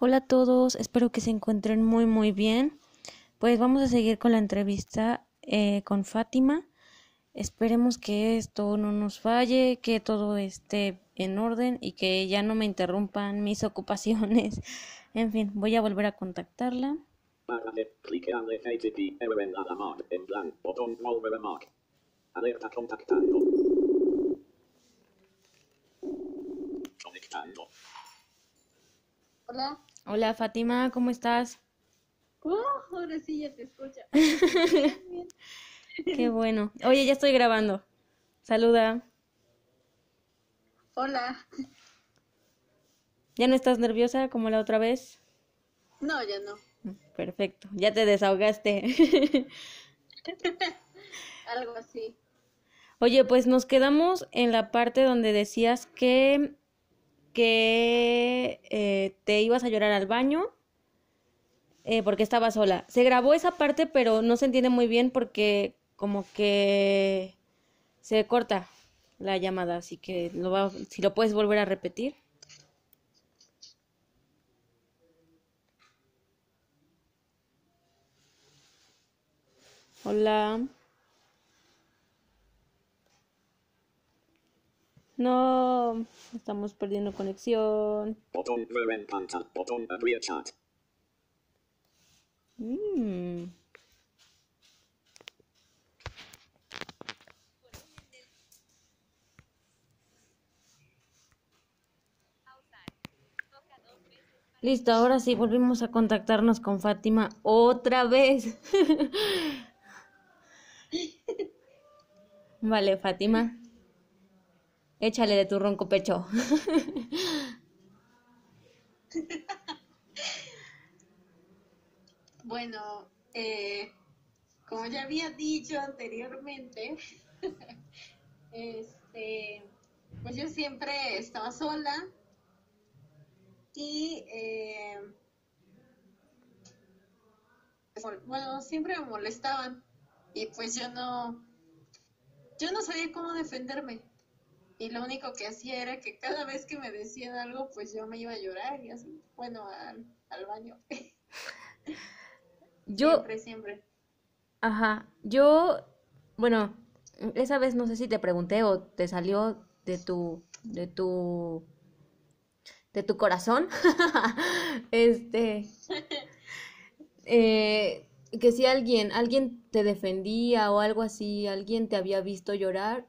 Hola a todos, espero que se encuentren muy muy bien. Pues vamos a seguir con la entrevista eh, con Fátima. Esperemos que esto no nos falle, que todo esté en orden y que ya no me interrumpan mis ocupaciones. En fin, voy a volver a contactarla. Alerta contactando. Conectando. Hola. Hola Fátima, ¿cómo estás? Oh, ahora sí ya te escucho. Qué bueno. Oye, ya estoy grabando. Saluda. Hola. ¿Ya no estás nerviosa como la otra vez? No, ya no. Perfecto, ya te desahogaste. Algo así. Oye, pues nos quedamos en la parte donde decías que, que eh, te ibas a llorar al baño eh, porque estaba sola. Se grabó esa parte, pero no se entiende muy bien porque como que se corta la llamada, así que si lo puedes volver a repetir. Hola. No, estamos perdiendo conexión. Botón ver en pantalla. Botón abrir chat. Mm. Listo, ahora sí volvimos a contactarnos con Fátima otra vez. Vale, Fátima. Échale de tu ronco pecho. Bueno, eh, como ya había dicho anteriormente, este, pues yo siempre estaba sola y eh, pues, bueno, siempre me molestaban y pues yo no, yo no sabía cómo defenderme. Y lo único que hacía era que cada vez que me decían algo, pues yo me iba a llorar y así, bueno, al, al baño. Yo, Siempre, siempre. Ajá, yo, bueno, esa vez no sé si te pregunté o te salió de tu, de tu, de tu corazón, este, eh, que si alguien, alguien te defendía o algo así, alguien te había visto llorar,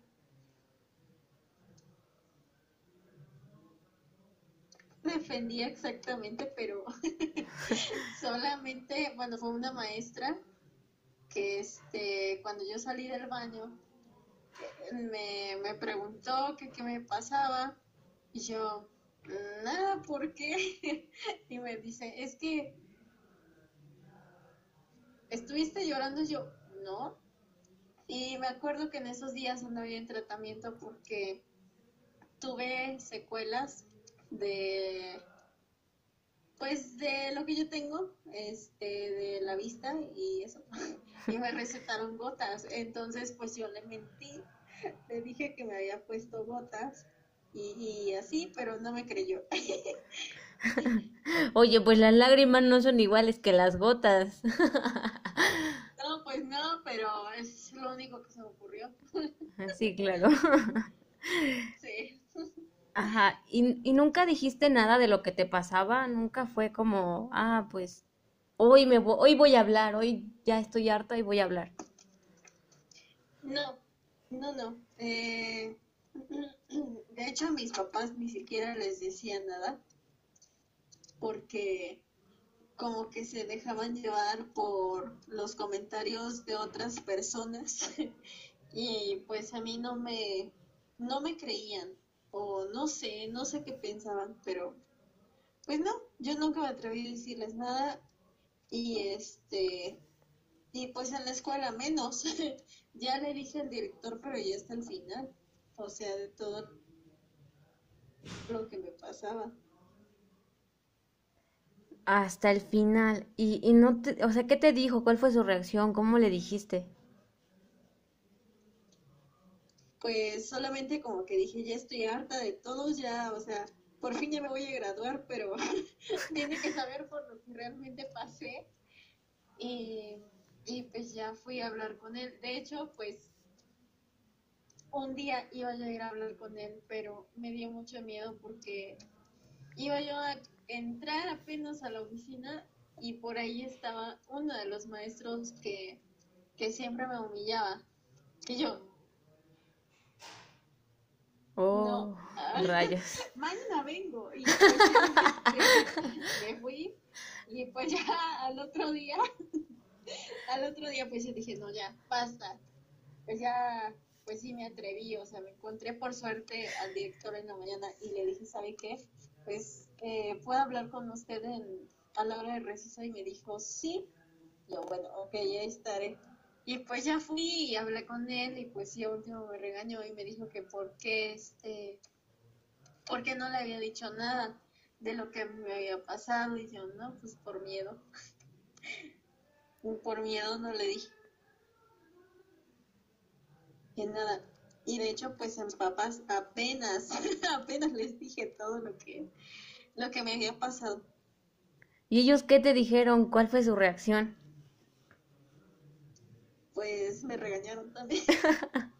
defendía exactamente, pero solamente, bueno, fue una maestra que este, cuando yo salí del baño, me, me preguntó qué me pasaba y yo, nada, ¿por qué? Y me dice, es que estuviste llorando y yo, no. Y me acuerdo que en esos días andaba en tratamiento porque tuve secuelas de pues de lo que yo tengo este de la vista y eso. Y me recetaron gotas. Entonces pues yo le mentí. Le dije que me había puesto gotas y, y así pero no me creyó. Oye, pues las lágrimas no son iguales que las gotas. no pues no pero es lo único que se me ocurrió. Sí, claro. sí Ajá, ¿Y, y nunca dijiste nada de lo que te pasaba? Nunca fue como, ah, pues hoy me vo- hoy voy a hablar, hoy ya estoy harta y voy a hablar. No, no, no. Eh, de hecho, a mis papás ni siquiera les decía nada porque como que se dejaban llevar por los comentarios de otras personas y pues a mí no me, no me creían o no sé, no sé qué pensaban, pero pues no, yo nunca me atreví a decirles nada y este, y pues en la escuela menos. Ya le dije al director, pero ya hasta el final. O sea, de todo lo que me pasaba. Hasta el final. Y, y no te, o sea, ¿qué te dijo? ¿Cuál fue su reacción? ¿Cómo le dijiste? Pues solamente como que dije, ya estoy harta de todos, ya, o sea, por fin ya me voy a graduar, pero tiene que saber por lo que realmente pasé. Y, y pues ya fui a hablar con él. De hecho, pues un día iba yo a ir a hablar con él, pero me dio mucho miedo porque iba yo a entrar apenas a la oficina y por ahí estaba uno de los maestros que, que siempre me humillaba. Y yo, Oh, No. Rayos. mañana vengo. Y me fui y pues ya al otro día, al otro día pues yo dije, no, ya, basta. Pues ya, pues sí me atreví, o sea, me encontré por suerte al director en la mañana y le dije, ¿sabe qué? Pues, eh, ¿puedo hablar con usted en, a la hora de receso? Y me dijo, sí. Yo, bueno, ok, ya estaré. Y pues ya fui y hablé con él y pues sí, a último me regañó y me dijo que por qué, este, por qué no le había dicho nada de lo que me había pasado y yo, no, pues por miedo. por miedo no le dije. Y nada. Y de hecho, pues en papás apenas, apenas les dije todo lo que, lo que me había pasado. ¿Y ellos qué te dijeron? ¿Cuál fue su reacción? Pues me regañaron también.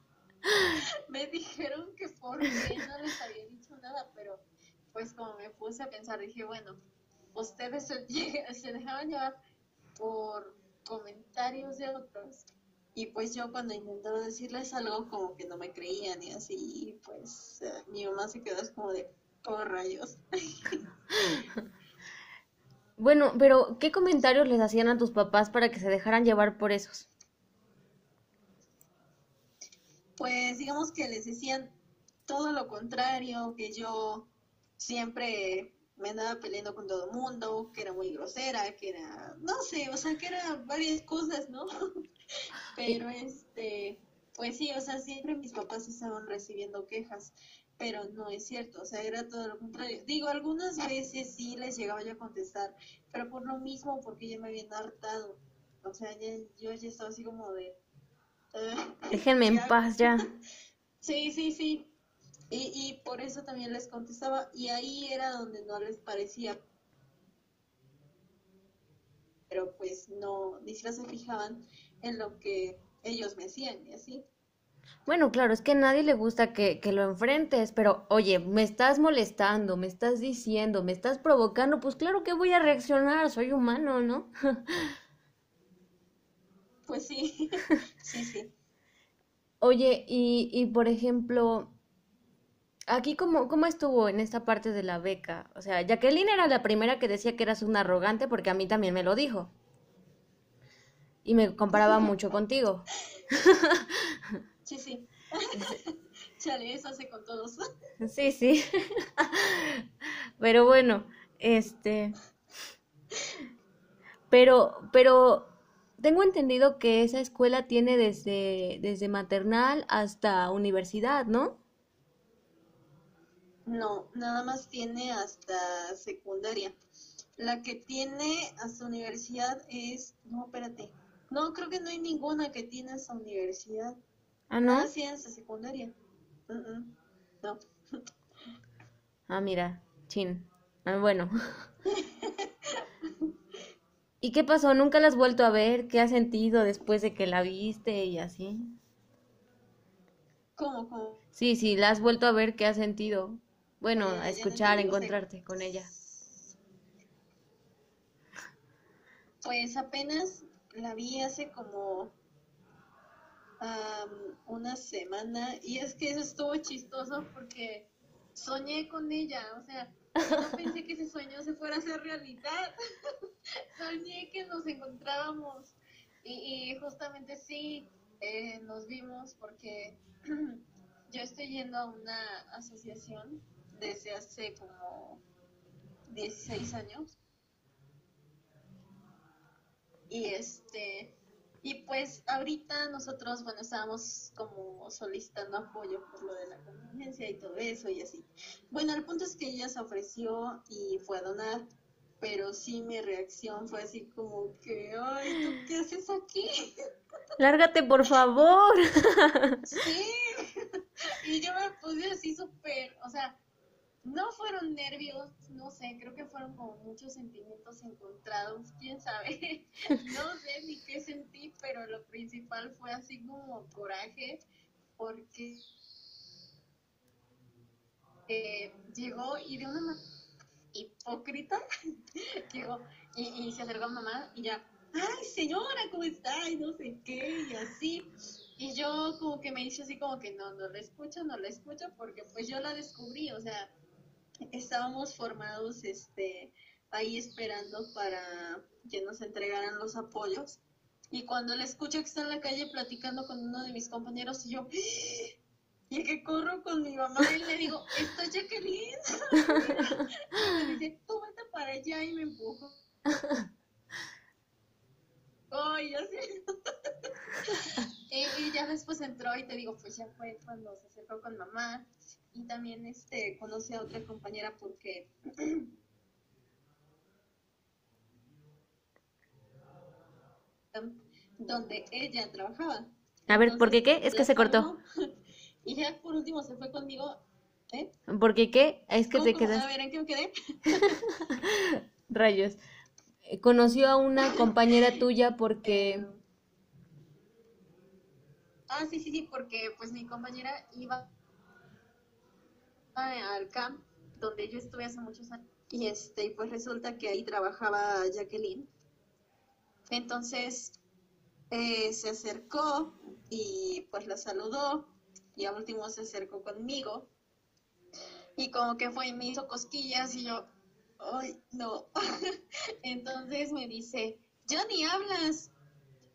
me dijeron que por qué no les había dicho nada, pero pues como me puse a pensar, dije, bueno, ustedes se, se dejaban llevar por comentarios de otros. Y pues yo cuando intentaba decirles algo como que no me creían y así, pues mi mamá se quedó como de, oh rayos. Bueno, pero ¿qué comentarios les hacían a tus papás para que se dejaran llevar por esos? Pues digamos que les decían todo lo contrario, que yo siempre me andaba peleando con todo el mundo, que era muy grosera, que era, no sé, o sea, que era varias cosas, ¿no? Pero este, pues sí, o sea, siempre mis papás estaban recibiendo quejas, pero no es cierto, o sea, era todo lo contrario. Digo, algunas veces sí les llegaba yo a contestar, pero por lo mismo, porque ya me habían hartado. O sea, ya, yo ya estaba así como de... "Ah, Déjenme en ya". paz ya. Sí, sí, sí. Y, y por eso también les contestaba, y ahí era donde no les parecía. Pero pues no, ni siquiera se fijaban en lo que ellos me hacían y así. Bueno, claro, es que a nadie le gusta que, que lo enfrentes, pero oye, me estás molestando, me estás diciendo, me estás provocando, pues claro que voy a reaccionar, soy humano, ¿no? Pues sí, sí, sí. Oye, y, y por ejemplo, aquí cómo, cómo estuvo en esta parte de la beca? O sea, Jacqueline era la primera que decía que eras un arrogante porque a mí también me lo dijo. Y me comparaba mucho contigo. Sí, sí. Chale, eso hace con todos. Sí, sí. Pero bueno, este. Pero, pero tengo entendido que esa escuela tiene desde, desde maternal hasta universidad, ¿no? No, nada más tiene hasta secundaria. La que tiene hasta universidad es... No, espérate. No, creo que no hay ninguna que tiene hasta universidad. Ah, ¿no? Ah, sí, hasta secundaria. Mm, mm. No. Ah, mira, chin. Ah, bueno. ¿Y qué pasó? ¿Nunca la has vuelto a ver? ¿Qué has sentido después de que la viste y así? ¿Cómo, cómo? Sí, sí, la has vuelto a ver, ¿qué has sentido? Bueno, a no escuchar, a encontrarte con ella. Pues apenas la vi hace como una semana y es que eso estuvo chistoso porque soñé con ella, o sea, no pensé que ese sueño se fuera a hacer realidad. Soñé que nos encontrábamos y, justamente sí, eh, nos vimos porque yo estoy yendo a una asociación desde hace como 16 años. Y este, y pues ahorita nosotros, bueno, estábamos como solicitando apoyo por lo de la contingencia y todo eso y así. Bueno, el punto es que ella se ofreció y fue a donar, pero sí mi reacción fue así como que, ay, ¿tú qué haces aquí? Lárgate, por favor. Sí. Y yo me puse así súper, o sea, no fueron nervios, no sé, creo que fueron como muchos sentimientos encontrados, quién sabe, no sé ni qué sentí, pero lo principal fue así como coraje, porque eh, llegó y de una manera hipócrita, llegó y, y se acercó a mamá y ya, ay señora, ¿cómo está? Y no sé qué, y así. Y yo como que me hice así como que no, no la escucho, no la escucho, porque pues yo la descubrí, o sea, estábamos formados este ahí esperando para que nos entregaran los apoyos. Y cuando la escucho que está en la calle platicando con uno de mis compañeros, y yo, y que corro con mi mamá y le digo, ¿está Jacqueline? y me dice, tú vete para allá y me empujo. Ay, ya sé. Y, y ya después entró y te digo, pues ya fue cuando se acercó con mamá y también este conocí a otra compañera porque donde ella trabajaba. A ver, ¿por qué qué? Es que se cortó. Y ya por último se fue conmigo. ¿Eh? ¿Por qué qué? Es que ¿Cómo, te quedas... A ver, ¿en qué me quedé? Rayos. Eh, Conoció a una compañera tuya porque... Ah, sí, sí, sí, porque pues mi compañera iba al camp donde yo estuve hace muchos años y este pues resulta que ahí trabajaba Jacqueline. Entonces eh, se acercó y pues la saludó y al último se acercó conmigo y como que fue y me hizo cosquillas y yo, ay, no. Entonces me dice, ya ni hablas.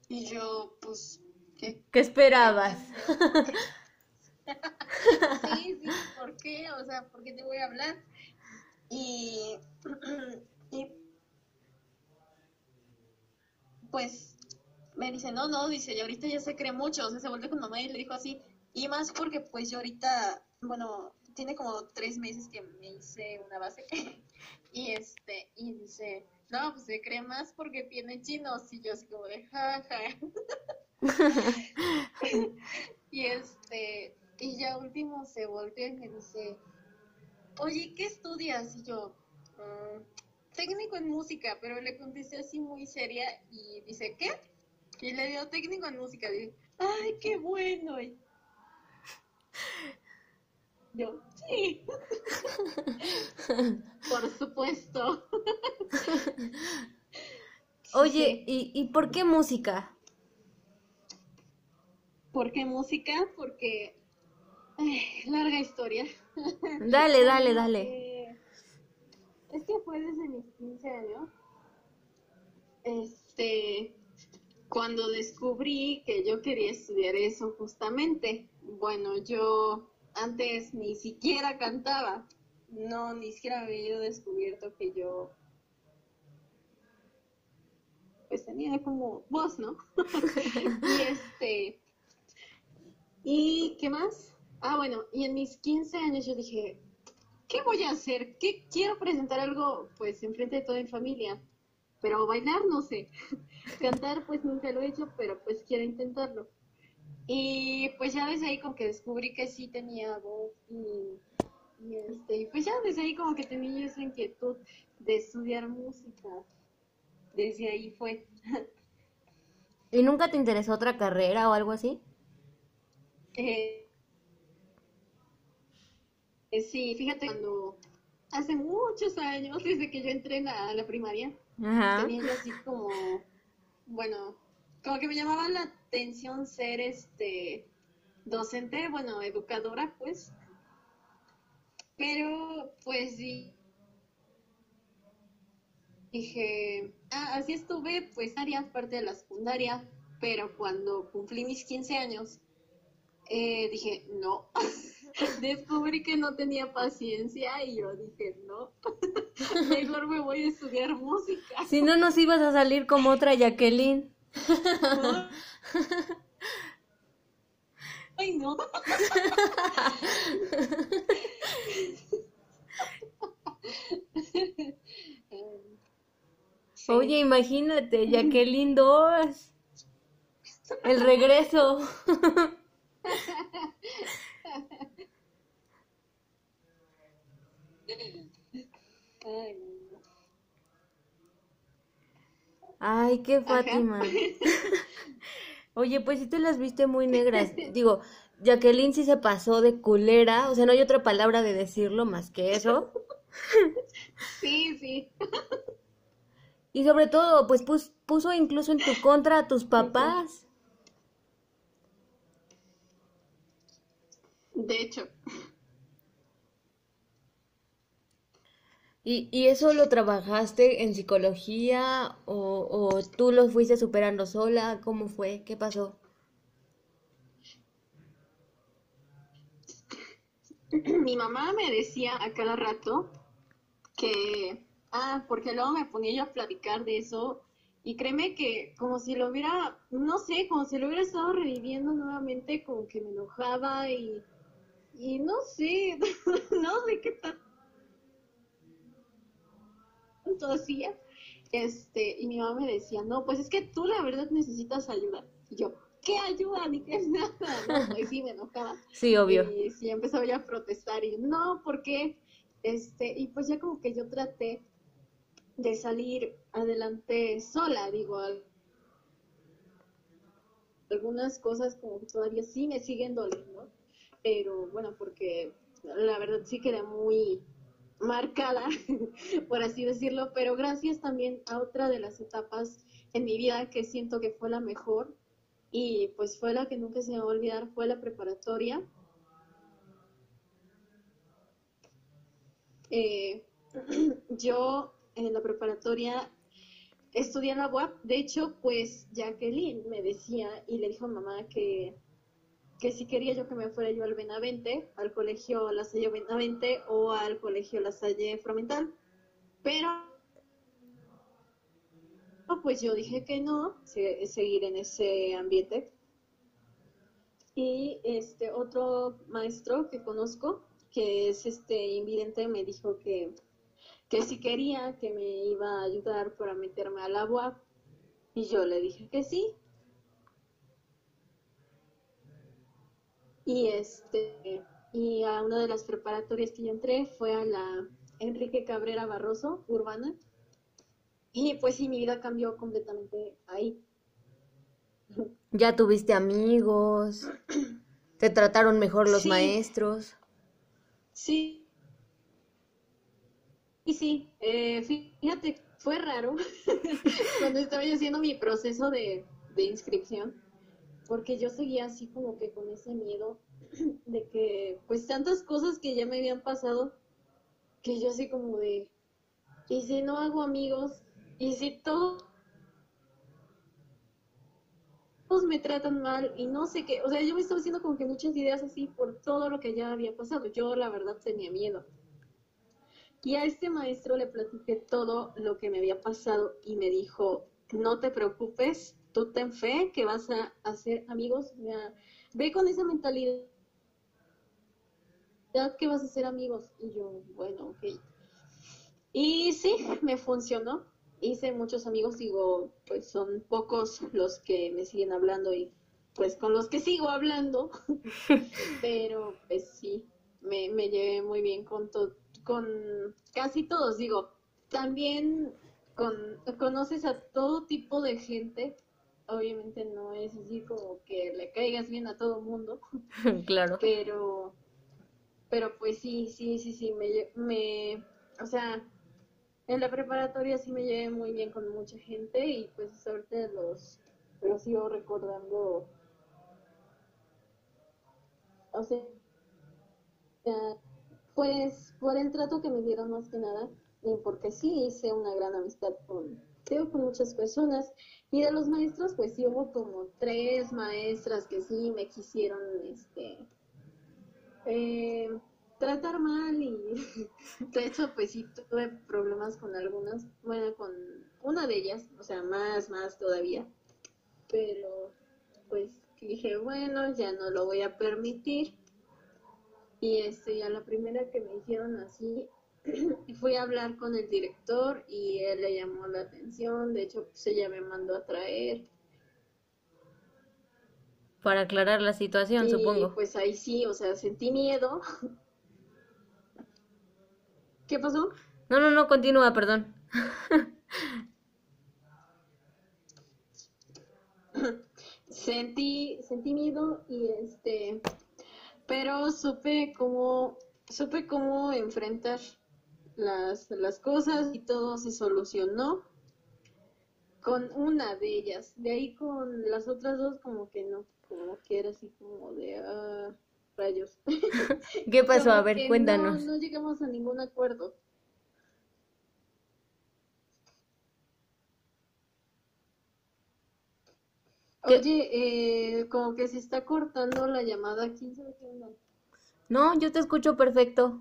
Y yo, pues, ¿qué? ¿Qué esperabas? Sí, sí, ¿por qué? O sea, ¿por qué te voy a hablar? Y, y pues me dice, no, no, dice, y ahorita ya se cree mucho, o sea, se volvió con mamá y le dijo así, y más porque pues yo ahorita, bueno, tiene como tres meses que me hice una base, y este, y dice, no, pues se cree más porque tiene chinos, y yo así como de, jaja. Y este, y ya último se volteó y me dice, oye, ¿qué estudias? Y yo, "Mm, técnico en música, pero le contesté así muy seria y dice, ¿qué? Y le dio técnico en música. Dije, ay, qué bueno. Y yo, sí. Por supuesto. Oye, ¿y, ¿y por qué música? ¿Por qué música? Porque, ay, larga historia. Dale, dale, dale. Eh, es que fue desde mis 15 años. Este, cuando descubrí que yo quería estudiar eso justamente. Bueno, yo antes ni siquiera cantaba. No, ni siquiera había descubierto que yo pues tenía como voz, ¿no? y este ¿Y qué más? Ah, bueno, y en mis 15 años yo dije, ¿qué voy a hacer? ¿Qué quiero presentar algo pues enfrente de toda mi familia? Pero bailar no sé. Cantar pues nunca lo he hecho, pero pues quiero intentarlo. Y pues ya desde ahí como que descubrí que sí tenía voz y, y este, pues ya desde ahí como que tenía esa inquietud de estudiar música. Desde ahí fue. ¿Y nunca te interesó otra carrera o algo así? Eh, eh, sí, fíjate, cuando hace muchos años, desde que yo entré a la primaria, Ajá. tenía yo así como, bueno, como que me llamaba la atención ser este docente, bueno, educadora, pues. Pero, pues sí. Dije, ah, así estuve, pues, varias parte de la secundaria, pero cuando cumplí mis 15 años, eh, dije, no. Descubrí que no tenía paciencia y yo dije, no, mejor me voy a estudiar música. Si no nos ibas a salir como otra Jacqueline. Ay, no. Sí. Oye, imagínate, Jacqueline 2. El regreso. Ay, qué Fátima. Oye, pues sí te las viste muy negras. Digo, Jacqueline sí se pasó de culera, o sea, no hay otra palabra de decirlo más que eso. Sí, sí. Y sobre todo, pues pus- puso incluso en tu contra a tus papás. De hecho, ¿Y, y eso lo trabajaste en psicología o, o tú lo fuiste superando sola? ¿Cómo fue? ¿Qué pasó? mi mamá me decía a cada rato que, ah, porque luego me ponía yo a platicar de eso y créeme que como si lo hubiera, no sé, como si lo hubiera estado reviviendo nuevamente, como que me enojaba y, y no sé, no sé qué tanto hacía. Este, y mi mamá me decía, no, pues es que tú la verdad necesitas ayuda. Y yo, ¿qué ayuda? Ni qué nada. No, pues sí, me enojaba. Sí, obvio. Y sí, empezaba ya a protestar y no, ¿por qué? Este, y pues ya como que yo traté de salir adelante sola, digo, al- algunas cosas como que todavía sí me siguen doliendo, pero bueno, porque la verdad sí quedé muy marcada, por así decirlo, pero gracias también a otra de las etapas en mi vida que siento que fue la mejor y pues fue la que nunca se me va a olvidar, fue la preparatoria. Eh, yo en la preparatoria estudié en la UAP, de hecho, pues Jacqueline me decía y le dijo a mamá que, que si quería yo que me fuera yo al Benavente, al colegio La Salle Benavente o al colegio La Salle Fromental, pero pues yo dije que no, se- seguir en ese ambiente. Y este otro maestro que conozco, que es este invidente, me dijo que, que si quería que me iba a ayudar para meterme a la UAP. Y yo le dije que sí. Y este y a una de las preparatorias que yo entré fue a la Enrique Cabrera Barroso, urbana. Y pues sí, mi vida cambió completamente ahí. Ya tuviste amigos, te trataron mejor los Sí. maestros. Sí. Y sí, eh, fíjate, fue raro cuando estaba yo haciendo mi proceso de, de inscripción, porque yo seguía así como que con ese miedo de que, pues tantas cosas que ya me habían pasado, que yo así como de, ¿y si no hago amigos? ¿Y si todo todos me tratan mal y no sé qué, o sea, yo me estaba haciendo como que muchas ideas así por todo lo que ya había pasado. Yo la verdad tenía miedo. Y a este maestro le platiqué todo lo que me había pasado y me dijo, no te preocupes, tú ten fe que vas a hacer amigos, o sea, ve con esa mentalidad que vas a hacer amigos. Y yo, bueno, ok. Y sí, me funcionó. Hice muchos amigos, digo, pues son pocos los que me siguen hablando y pues con los que sigo hablando. Pero pues sí, me, me llevé muy bien con, to- con casi todos. Digo, también con, conoces a todo tipo de gente. Obviamente no es así como que le caigas bien a todo mundo, Claro. pero, pero pues sí, sí, sí, sí, me, me, o sea, en la preparatoria sí me llevé muy bien con mucha gente y pues ahorita los, los sigo recordando, o sea, pues por el trato que me dieron más que nada y porque sí hice una gran amistad con, digo, con muchas personas y de los maestros pues sí hubo como tres maestras que sí me quisieron, este, eh, tratar mal y de hecho pues sí tuve problemas con algunas, bueno con una de ellas, o sea más, más todavía, pero pues dije bueno ya no lo voy a permitir y este ya la primera que me hicieron así fui a hablar con el director y él le llamó la atención, de hecho pues ella me mandó a traer Para aclarar la situación, y supongo. pues ahí sí, o sea, sentí miedo. ¿Qué pasó? No, no, no, continúa, perdón. sentí, sentí miedo y este, pero supe cómo, supe cómo enfrentar las, las cosas y todo se solucionó con una de ellas. De ahí con las otras dos como que no, como que era así como de ah, rayos. ¿Qué pasó? A ver, cuéntanos. No, no llegamos a ningún acuerdo. ¿Qué? Oye, eh, como que se está cortando la llamada. ¿Quién sabe qué onda? No, yo te escucho perfecto.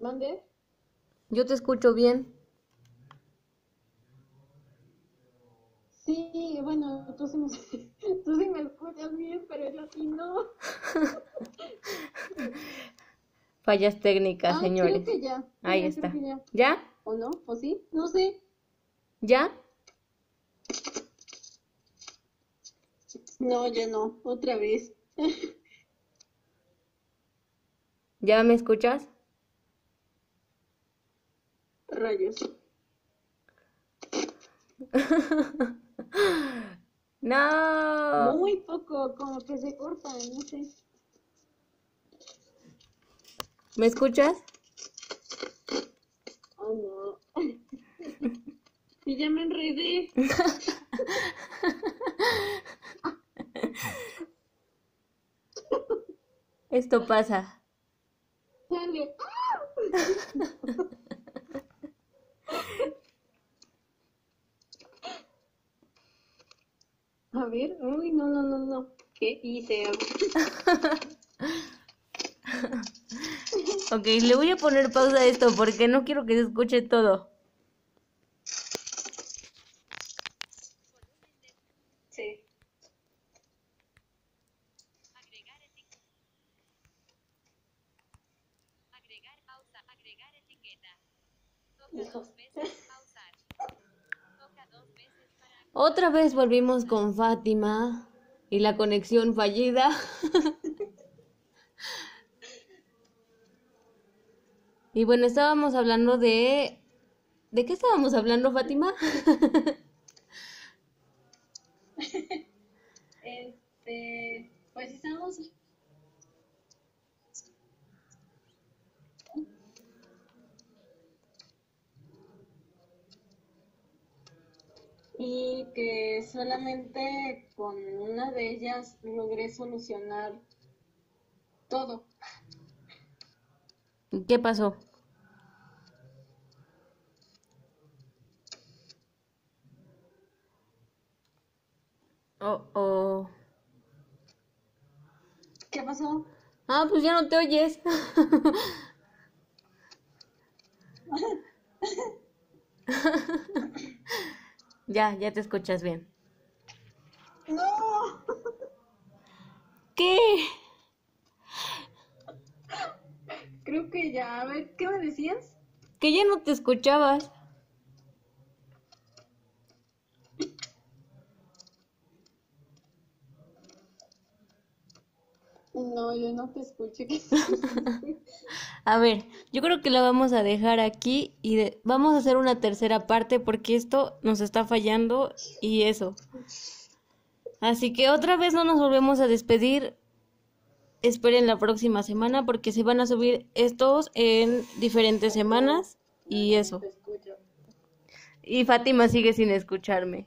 ¿Mande? Yo te escucho bien. Sí, bueno, tú sí me, tú sí me escuchas bien, pero yo sí no. Fallas técnicas, Ah, señores. creo que ya. Ahí está. que ya. ¿Ya? ¿O no? ¿O sí? No sé. ¿Ya? No, ya no. Otra vez. ¿Ya me escuchas? Rayos. No. Muy poco, como que se corta, no sé. ¿Me escuchas? Oh, no. Y ya me enredé. Esto pasa. A ver, uy, no, no, no, no. ¿Qué hice? Ok, le voy a poner pausa a esto porque no quiero que se escuche todo. Sí. Agregar pausa, agregar etiqueta. Toca Hijos. dos veces pausar. Toca dos veces para Otra vez volvimos con Fátima y la conexión fallida. Y bueno, estábamos hablando de... ¿De qué estábamos hablando, Fátima? Este, pues estamos. Y que solamente con una de ellas logré solucionar todo. ¿Qué pasó? Oh, oh. ¿Qué pasó? Ah, pues ya no te oyes. Ya, ya te escuchas bien. ¡No! ¿Qué? Creo que ya. A ver, ¿qué me decías? Que ya no te escuchabas. No, yo no te escuché. A ver, yo creo que la vamos a dejar aquí y de- vamos a hacer una tercera parte porque esto nos está fallando y eso. Así que otra vez no nos volvemos a despedir. Esperen la próxima semana porque se van a subir estos en diferentes semanas y eso. Y Fátima sigue sin escucharme.